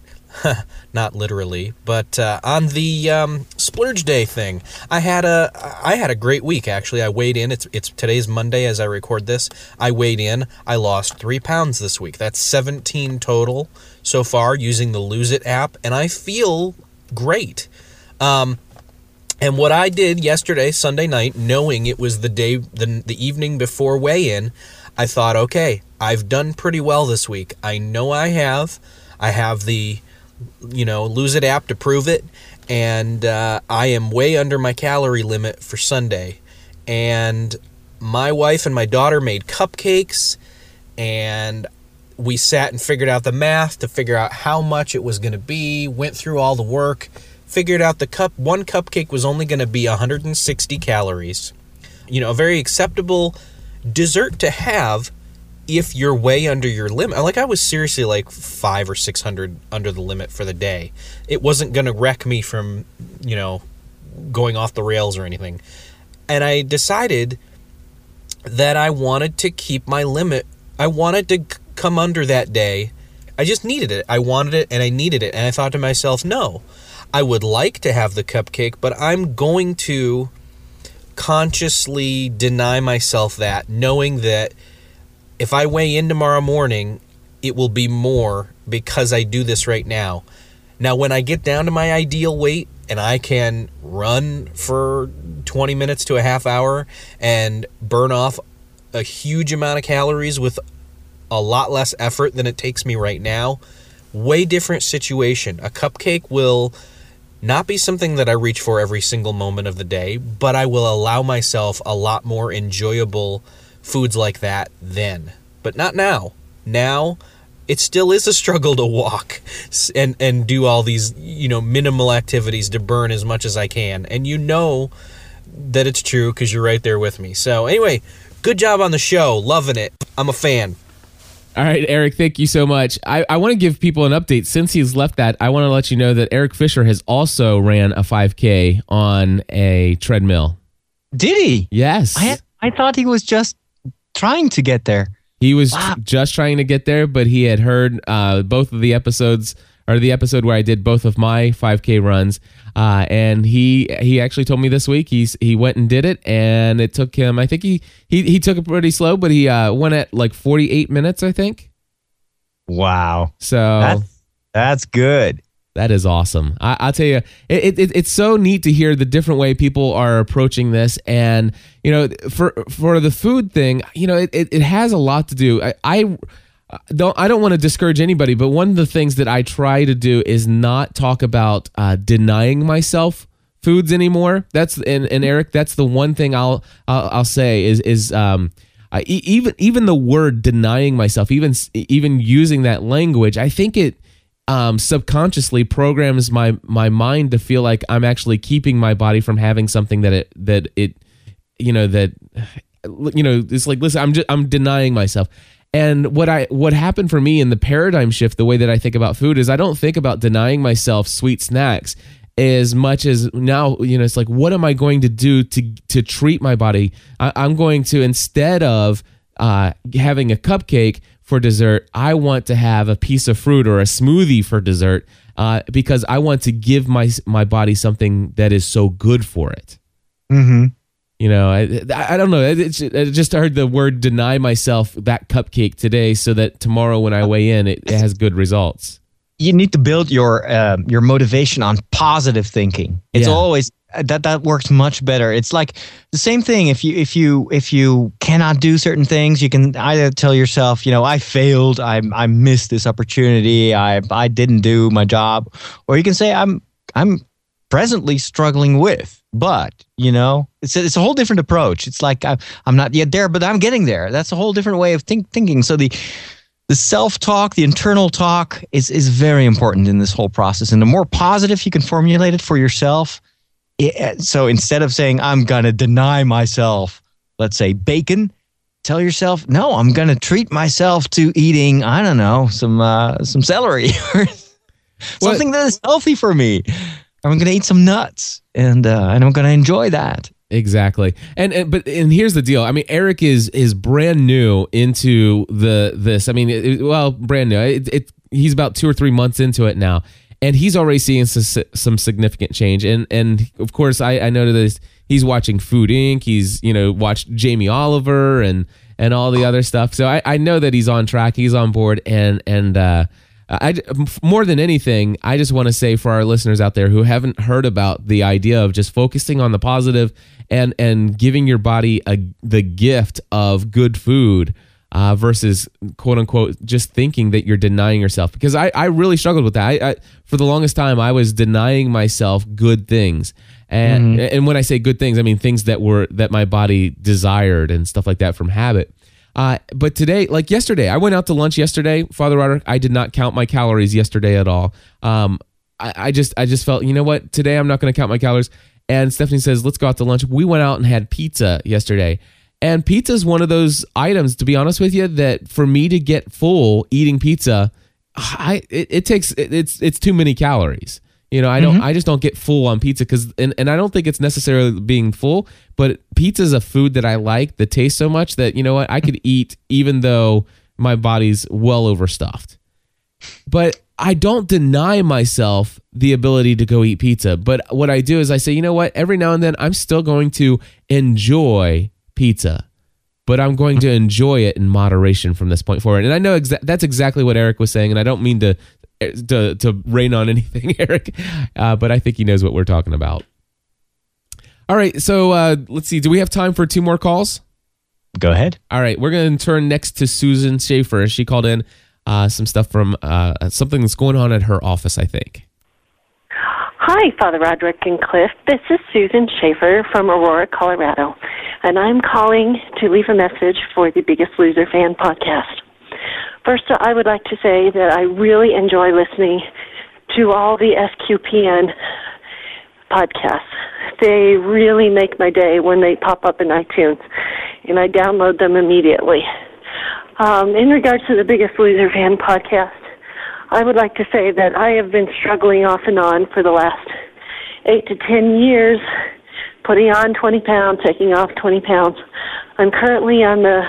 not literally, but uh, on the um, splurge day thing. I had a I had a great week actually. I weighed in. It's it's today's Monday as I record this. I weighed in. I lost three pounds this week. That's 17 total so far using the Lose It app, and I feel great. Um, and what I did yesterday, Sunday night, knowing it was the day, the, the evening before weigh in, I thought, okay, I've done pretty well this week. I know I have. I have the, you know, Lose It app to prove it. And uh, I am way under my calorie limit for Sunday. And my wife and my daughter made cupcakes. And we sat and figured out the math to figure out how much it was going to be, went through all the work, figured out the cup one cupcake was only going to be 160 calories. You know, a very acceptable dessert to have if you're way under your limit. Like I was seriously like 5 or 600 under the limit for the day. It wasn't going to wreck me from, you know, going off the rails or anything. And I decided that I wanted to keep my limit. I wanted to c- come under that day. I just needed it. I wanted it and I needed it. And I thought to myself, no, I would like to have the cupcake, but I'm going to consciously deny myself that, knowing that if I weigh in tomorrow morning, it will be more because I do this right now. Now, when I get down to my ideal weight and I can run for 20 minutes to a half hour and burn off a huge amount of calories with a lot less effort than it takes me right now, way different situation. A cupcake will not be something that I reach for every single moment of the day, but I will allow myself a lot more enjoyable foods like that then. But not now. Now, it still is a struggle to walk and and do all these, you know, minimal activities to burn as much as I can. And you know that it's true cuz you're right there with me. So, anyway, good job on the show. Loving it. I'm a fan. All right, Eric, thank you so much. I, I want to give people an update. Since he's left that, I want to let you know that Eric Fisher has also ran a 5K on a treadmill. Did he? Yes. I I thought he was just trying to get there. He was Wow. just trying to get there, but he had heard uh, both of the episodes, or the episode where I did both of my 5K runs, uh, and he he actually told me this week he's he went and did it, and it took him. I think he he he took it pretty slow, but he uh, went at like 48 minutes, I think. Wow, So that's that's good. That is awesome. I, I'll tell you, it, it, it's so neat to hear the different way people are approaching this. And, you know, for for the food thing, you know, it, it, it has a lot to do. I, I don't I don't want to discourage anybody, but one of the things that I try to do is not talk about uh, denying myself foods anymore. That's and, and Eric, that's the one thing I'll I'll, I'll say is is um I, even even the word denying myself, even even using that language, I think it um, subconsciously programs my my mind to feel like I'm actually keeping my body from having something that it that it you know that you know it's like listen I'm just I'm denying myself. And what I what happened for me in the paradigm shift, the way that I think about food is I don't think about denying myself sweet snacks as much as now you know it's like what am I going to do to to treat my body? I, I'm going to instead of uh, having a cupcake for dessert, I want to have a piece of fruit or a smoothie for dessert uh, because I want to give my my body something that is so good for it. Mm-hmm. You know, I, I don't know. It's, I just heard the word deny myself that cupcake today so that tomorrow when I weigh in, it, it has good results. You need to build your um, your motivation on positive thinking. It's Yeah. always that that works much better. It's like the same thing. If you if you if you cannot do certain things, you can either tell yourself, you know, I failed, I I missed this opportunity, I I didn't do my job, or you can say I'm I'm presently struggling with. But you know, it's a, it's a whole different approach. It's like I'm, I'm not yet there, but I'm getting there. That's a whole different way of think, thinking. So the the self talk, the internal talk is is very important in this whole process. And the more positive you can formulate it for yourself, it, so instead of saying I'm gonna deny myself, let's say bacon, tell yourself no, I'm gonna treat myself to eating I don't know some uh, some celery or something that is healthy for me. I'm going to eat some nuts and uh, and I'm going to enjoy that. Exactly. And, and but and here's the deal. I mean, Eric is is brand new into the this. I mean, it, well, brand new. It, it, he's about 2 or 3 months into it now. And he's already seeing some, some significant change. And and of course, I I know that he's watching Food Inc. He's, you know, watched Jamie Oliver and and all the other stuff. So I I know that he's on track. He's on board and and uh I more than anything, I just want to say for our listeners out there who haven't heard about the idea of just focusing on the positive and and giving your body a the gift of good food uh, versus quote unquote just thinking that you're denying yourself because I, I really struggled with that. I, I for the longest time I was denying myself good things. And mm-hmm. and when I say good things, I mean things that were that my body desired and stuff like that from habit. Uh, but today, like yesterday, I went out to lunch yesterday, Father Roderick. I did not count my calories yesterday at all. Um, I, I just, I just felt, you know what? Today I'm not going to count my calories. And Stephanie says, let's go out to lunch. We went out and had pizza yesterday. And pizza is one of those items, to be honest with you, that for me to get full eating pizza, I it, it takes it, it's it's too many calories. You know, I don't. Mm-hmm. I just don't get full on pizza because, and, and I don't think it's necessarily being full, but pizza is a food that I like that tastes so much that you know what I could eat even though my body's well overstuffed. But I don't deny myself the ability to go eat pizza. But what I do is I say, you know what? Every now and then I'm still going to enjoy pizza, but I'm going to enjoy it in moderation from this point forward. And I know exa- that's exactly what Eric was saying. And I don't mean to to to rain on anything, Eric, uh, but I think he knows what we're talking about. All right, so uh, let's see. Do we have time for two more calls? Go ahead. All right, we're going to turn next to Susan Schaefer. She called in uh, some stuff from uh, something that's going on at her office, I think. Hi, Father Roderick and Cliff. This is Susan Schaefer from Aurora, Colorado, and I'm calling to leave a message for the Biggest Loser fan podcast. First, I would like to say that I really enjoy listening to all the SQPN podcasts. They really make my day when they pop up in iTunes, and I download them immediately. Um, in regards to the Biggest Loser fan podcast, I would like to say that I have been struggling off and on for the last eight to ten years, putting on 20 pounds, taking off 20 pounds. I'm currently on the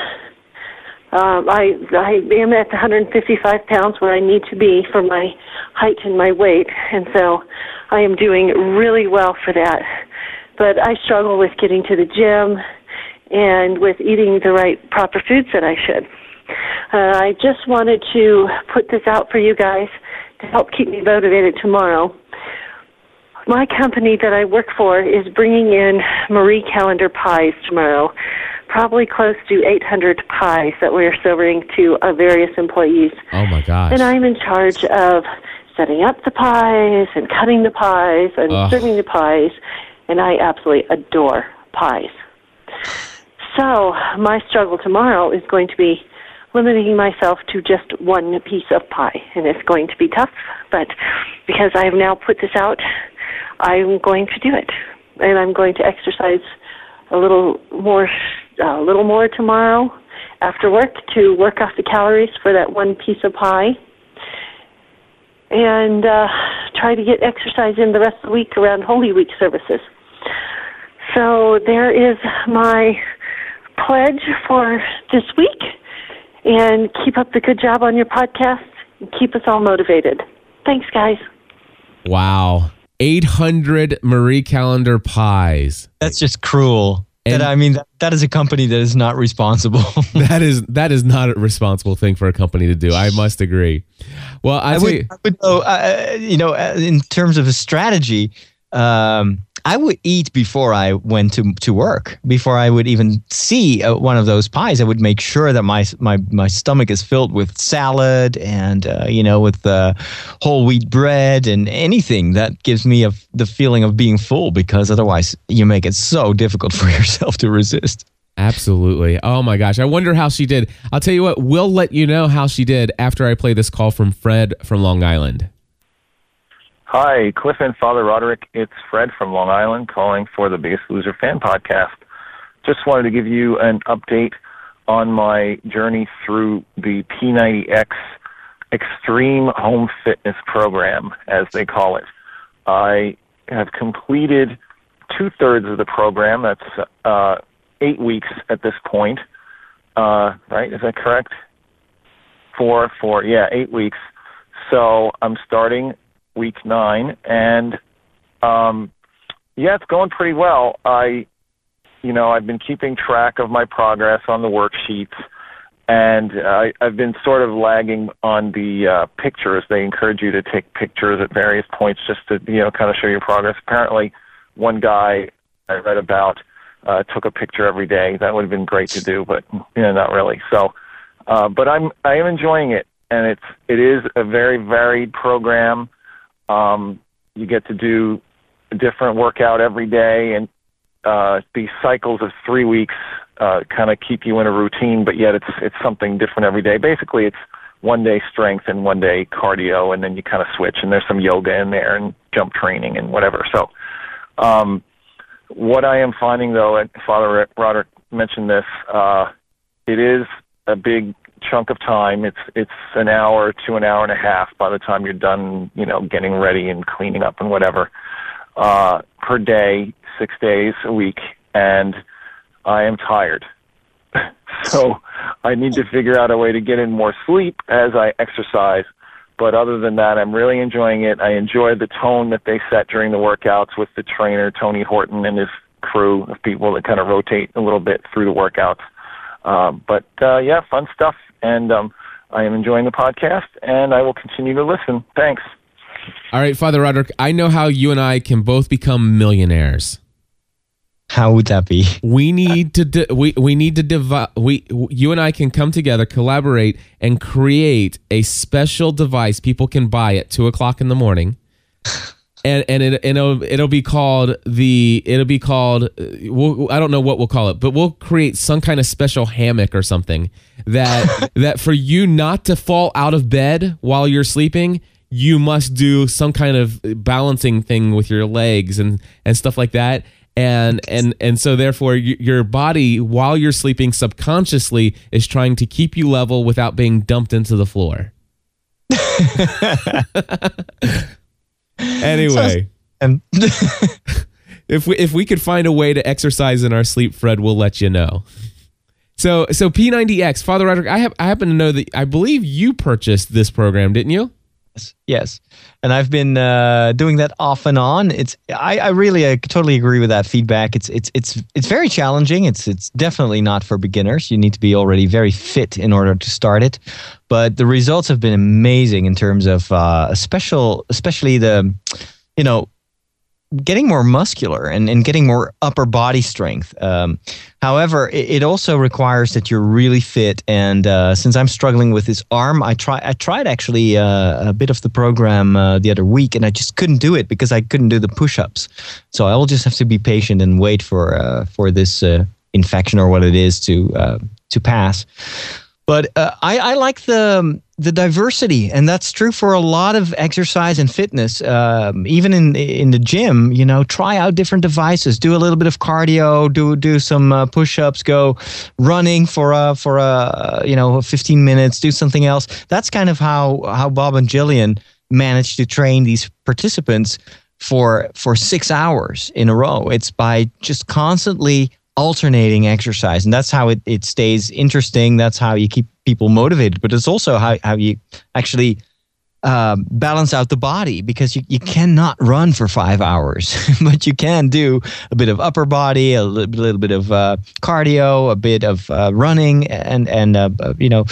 um, I I am at 155 pounds where I need to be for my height and my weight, and so I am doing really well for that. But I struggle with getting to the gym and with eating the right proper foods that I should. Uh, I just wanted to put this out for you guys to help keep me motivated tomorrow. My company that I work for is bringing in Marie Callender pies tomorrow probably close to 800 pies that we're serving to uh, various employees. Oh my gosh. And I'm in charge of setting up the pies and cutting the pies and Ugh. serving the pies, and I absolutely adore pies. So, my struggle tomorrow is going to be limiting myself to just one piece of pie, and it's going to be tough, but because I have now put this out, I'm going to do it. And I'm going to exercise a little more a little more tomorrow after work to work off the calories for that one piece of pie and uh, try to get exercise in the rest of the week around Holy Week services. So there is my pledge for this week, and keep up the good job on your podcast and keep us all motivated. Thanks, guys. Wow. 800 Marie Callender pies. That's just cruel. And I mean, that, that is a company that is not responsible. that is that is not a responsible thing for a company to do. I must agree. Well, I, I would, I would though, uh, you know, uh, in terms of a strategy, um, I would eat before I went to to work. Before I would even see uh, one of those pies, I would make sure that my my my stomach is filled with salad and uh, you know with uh, whole wheat bread and anything that gives me a, the feeling of being full. Because otherwise, you make it so difficult for yourself to resist. Absolutely. Oh my gosh. I wonder how she did. I'll tell you what, we'll let you know how she did after I play this call from Fred from Long Island. Hi, Cliff and Father Roderick. It's Fred from Long Island calling for the Biggest Loser fan podcast. Just wanted to give you an update on my journey through the P90X Extreme Home Fitness Program, as they call it. I have completed two thirds of the program. That's uh, eight weeks at this point. Uh, right? Is that correct? Four, four, yeah, eight weeks. So I'm starting week nine, and um, yeah, it's going pretty well. I, you know, I've been keeping track of my progress on the worksheets, and I, I've been sort of lagging on the uh, pictures. They encourage you to take pictures at various points just to, you know, kind of show your progress. Apparently, one guy I read about uh, took a picture every day. That would have been great to do, but you know, not really. So, uh, but I'm I am enjoying it, and it's it is a very varied program. Um, you get to do a different workout every day, and uh, these cycles of three weeks uh, kind of keep you in a routine, but yet it's it's something different every day. Basically, it's one day strength and one day cardio, and then you kind of switch. And there's some yoga in there and jump training and whatever. So, um, what I am finding though, and Father Roderick mentioned this, uh, it is a big chunk of time. It's it's an hour to an hour and a half by the time you're done, you know, getting ready and cleaning up and whatever uh, per day, six days a week, and I am tired. so I need to figure out a way to get in more sleep as I exercise. But other than that, I'm really enjoying it. I enjoy the tone that they set during the workouts with the trainer Tony Horton and his crew of people that kind of rotate a little bit through the workouts. Um, but uh, yeah, fun stuff and um, I am enjoying the podcast, and I will continue to listen. Thanks. All right, Father Roderick, I know how you and I can both become millionaires. How would that be? We need to di- we we need to divide we you and I can come together, collaborate, and create a special device people can buy at two o'clock in the morning. and and it it'll it'll be called the it'll be called we'll, I don't know what we'll call it, but we'll create some kind of special hammock or something that that for you not to fall out of bed while you're sleeping, you must do some kind of balancing thing with your legs and and stuff like that. And and and so therefore your body while you're sleeping subconsciously is trying to keep you level without being dumped into the floor. anyway, and if we if we could find a way to exercise in our sleep, Fred, we'll let you know. So so P90X, Father Roderick, I have I happen to know that I believe you purchased this program, didn't you? Yes, yes. And I've been uh, doing that off and on. It's I, I really I totally agree with that feedback. It's it's it's it's very challenging. It's it's definitely not for beginners. You need to be already very fit in order to start it. But the results have been amazing in terms of uh, special, especially the, you know, getting more muscular and, and getting more upper body strength. Um, however, it, it, also requires that you're really fit. And uh, since I'm struggling with this arm, I try I tried actually uh, a bit of the program uh, the other week, and I just couldn't do it because I couldn't do the push-ups. So I will just have to be patient and wait for uh, for this uh, infection or what it is to uh, to pass. But I, I like the the diversity, and that's true for a lot of exercise and fitness. Um, even in in the gym, you know, try out different devices. Do a little bit of cardio. Do do some uh, push-ups. Go running for a for a you know 15 minutes. Do something else. That's kind of how how Bob and Jillian managed to train these participants for for six hours in a row. It's by just constantly alternating exercise. And that's how it, it stays interesting. That's how you keep people motivated. But it's also how, how you actually um, balance out the body because you, you cannot run for five hours but you can do a bit of upper body a little, little bit of uh, cardio a bit of uh, running and and uh, you know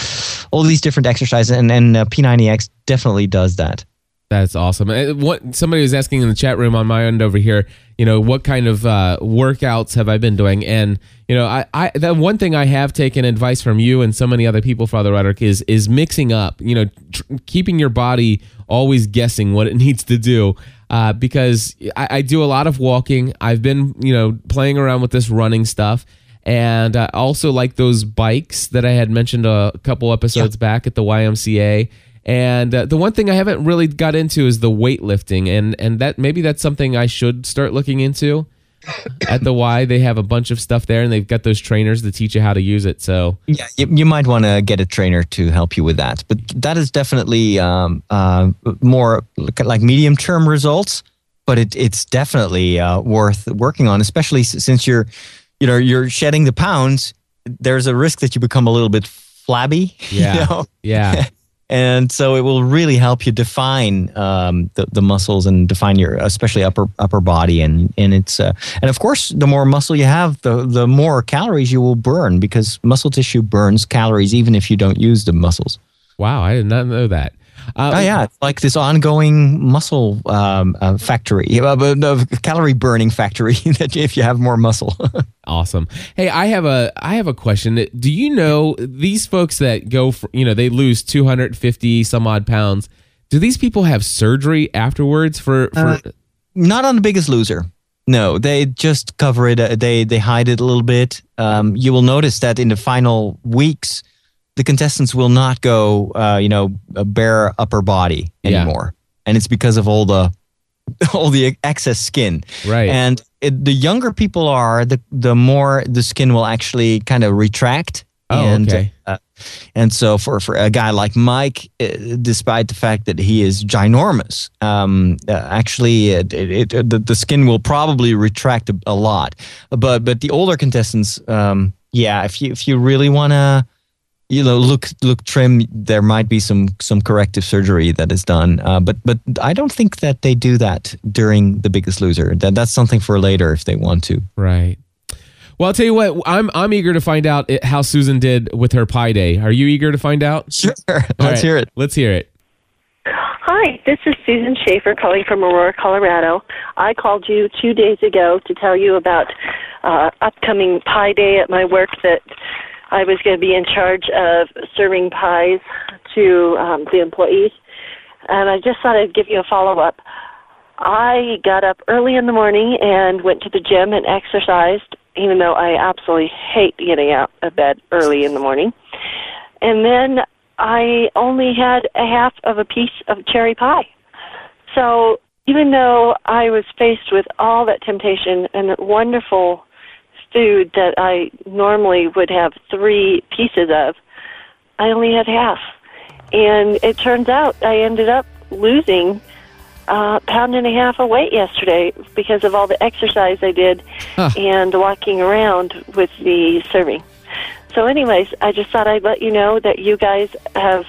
all these different exercises. And, and uh, p90x definitely does that That's awesome. What somebody was asking in the chat room on my end over here, you know, what kind of uh, workouts have I been doing? And you know, I, I the one thing I have taken advice from you and so many other people, Father Roderick, is is mixing up. You know, tr- keeping your body always guessing what it needs to do. Uh, because I, I do a lot of walking. I've been, you know, playing around with this running stuff. And I also like those bikes that I had mentioned a couple episodes back at the YMCA. And uh, the one thing I haven't really got into is the weightlifting, and and that maybe that's something I should start looking into. At the Y, they have a bunch of stuff there, and they've got those trainers to teach you how to use it. So Yeah, you, you might want to get a trainer to help you with that. But that is definitely um, uh, more like medium term results. But it, it's definitely uh, worth working on, especially since you're, you know, you're shedding the pounds. There's a risk that you become a little bit flabby. you Yeah. know? yeah, and so it will really help you define um, the, the muscles and define your especially upper upper body and and it's uh, and of course the more muscle you have the the more calories you will burn because muscle tissue burns calories even if you don't use the muscles wow, I did not know that. Uh, oh yeah it's like this ongoing muscle um, uh, factory uh, uh, calorie burning factory that if you have more muscle Awesome. Hey, I have a I have a question. Do you know these folks that go for, you know, they lose 250 some odd pounds. Do these people have surgery afterwards for for Uh, not on the biggest loser no they just cover it uh, they they hide it a little bit um, you will notice that in the final weeks the contestants will not go uh, you know a bare upper body Yeah. anymore and it's because of all the all the excess skin right. and it, the younger people are the the more the skin will actually kind of retract Oh, and okay. uh, and so for for a guy like Mike uh, despite the fact that he is ginormous um uh, actually it, it, it, the, the skin will probably retract a, a lot but but the older contestants um yeah if you if you really want to you know look look trim there might be some some corrective surgery that is done uh, but but i don't think that they do that during the biggest loser that that's something for later if they want to Right. Well, I'll tell you what. I'm I'm eager to find out it, how Susan did with her pie day. Are you eager to find out? sure All let's right, hear it Let's hear it. Hi, this is Susan Schaefer calling from Aurora, Colorado. I called you two days ago to tell you about uh, upcoming Pie Day at my work that I was going to be in charge of serving pies to um, the employees. And I just thought I'd give you a follow up. I got up early in the morning and went to the gym and exercised, even though I absolutely hate getting out of bed early in the morning. And then I only had a half of a piece of cherry pie. So even though I was faced with all that temptation and that wonderful food that I normally would have three pieces of, I only had half. And it turns out I ended up losing a pound and a half of weight yesterday because of all the exercise I did Huh. and walking around with the serving. So, anyways, I just thought I'd let you know that you guys have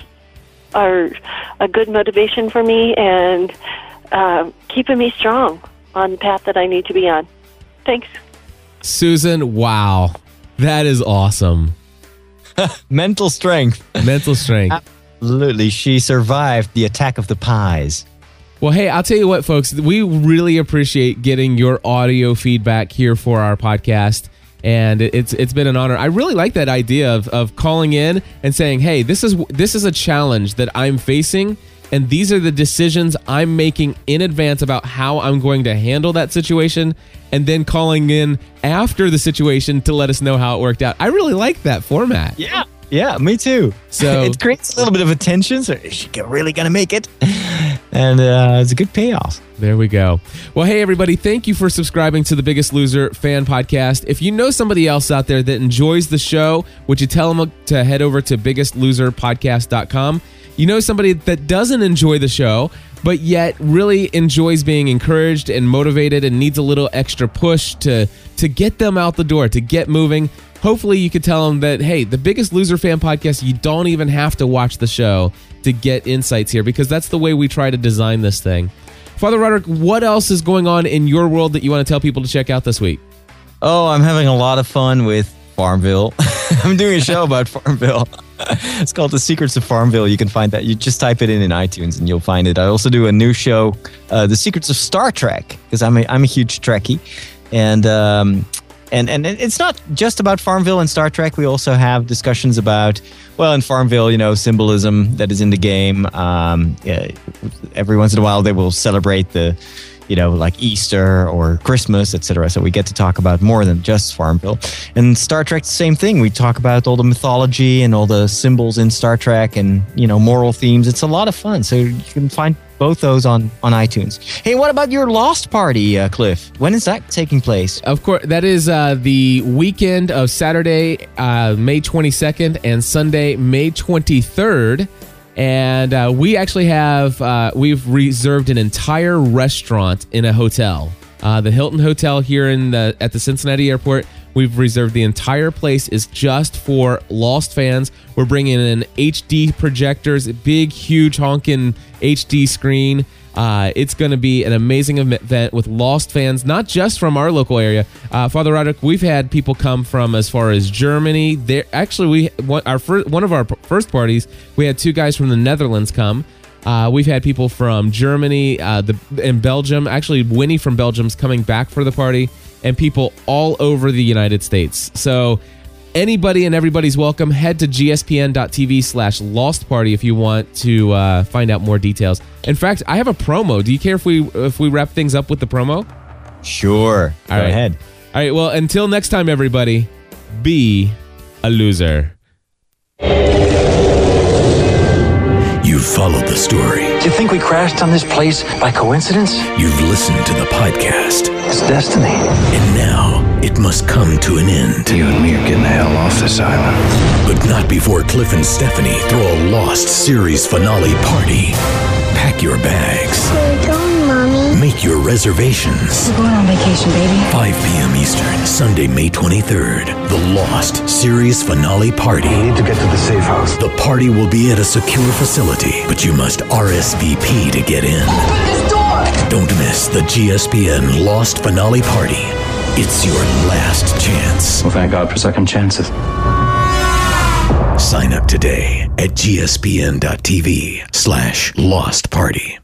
are a good motivation for me and uh, keeping me strong on the path that I need to be on. Thanks. Susan, wow. That is awesome. mental strength Mental strength. absolutely she survived the attack of the pies Well, hey, I'll tell you what, folks. We really appreciate getting your audio feedback here for our podcast, and it- it's it's been an honor. I really like that idea of, of calling in and saying, "Hey, this is this is a challenge that I'm facing, and these are the decisions I'm making in advance about how I'm going to handle that situation." And then calling in after the situation to let us know how it worked out. I really like that format. yeah yeah me too So- it creates a little bit of a tension so is she really gonna make it and uh, it's a good payoff There we go. Well, hey, everybody, thank you for subscribing to the Biggest Loser fan podcast. If you know somebody else out there that enjoys the show, would you tell them to head over to biggestloserpodcast.com? You know somebody that doesn't enjoy the show, but yet really enjoys being encouraged and motivated and needs a little extra push to, to get them out the door, to get moving. Hopefully, you could tell them that, hey, the Biggest Loser fan podcast, you don't even have to watch the show to get insights here because that's the way we try to design this thing. Father Roderick, what else is going on in your world that you want to tell people to check out this week? oh i'm having a lot of fun with farmville i'm doing a show about farmville it's called The Secrets of Farmville. You can find that. You just type it in in iTunes and you'll find it. I also do a new show, uh, The Secrets of Star Trek, because I'm a, I'm a huge Trekkie. And, um, and, and it's not just about Farmville and Star Trek. We also have discussions about, well, in Farmville, you know, symbolism that is in the game. Um, yeah, every once in a while, they will celebrate the you know, like Easter or Christmas, etc. So we get to talk about more than just Farmville. And Star Trek, same thing. We talk about all the mythology and all the symbols in Star Trek and, you know, moral themes. It's a lot of fun. So you can find both those on on iTunes. Hey, what about your Lost Party, uh, Cliff? When is that taking place? Of course, that is uh, the weekend of Saturday, uh, May 22nd, and Sunday, May 23rd and uh, we actually have uh, we've reserved an entire restaurant in a hotel, uh, the Hilton Hotel here in the at the Cincinnati Airport. We've reserved the entire place is just for Lost fans. We're bringing in HD projectors, big, huge honking HD screen. Uh, it's going to be an amazing event with Lost fans, not just from our local area. Uh, Father Roderick, we've had people come from as far as Germany. There, actually, we our first, one of our first parties, we had two guys from the Netherlands come. Uh, we've had people from Germany, uh, the and Belgium. Actually, Winnie from Belgium's coming back for the party, and people all over the United States. So anybody and everybody's welcome. Head to gspn.tv slash lost party if you want to uh, find out more details. In fact, I have a promo. Do you care if we if we wrap things up with the promo? Sure. All Go right. ahead. All right. Well, until next time, everybody, be a loser. You've followed the story. Do you think we crashed on this place by coincidence? You've listened to the podcast. It's destiny. And now it must come to an end. You and me are getting the hell off this island. But not before Cliff and Stephanie throw a Lost series finale party. Pack your bags. Make your reservations. We're going on vacation, baby. 5 p.m. Eastern, Sunday, May 23rd. The Lost series finale party. We need to get to the safe house. The party will be at a secure facility, but you must RSVP to get in. Open this door! Don't miss the GSPN Lost Finale Party. It's your last chance. Well, thank God for second chances. Sign up today at gspn.tv slash lost party.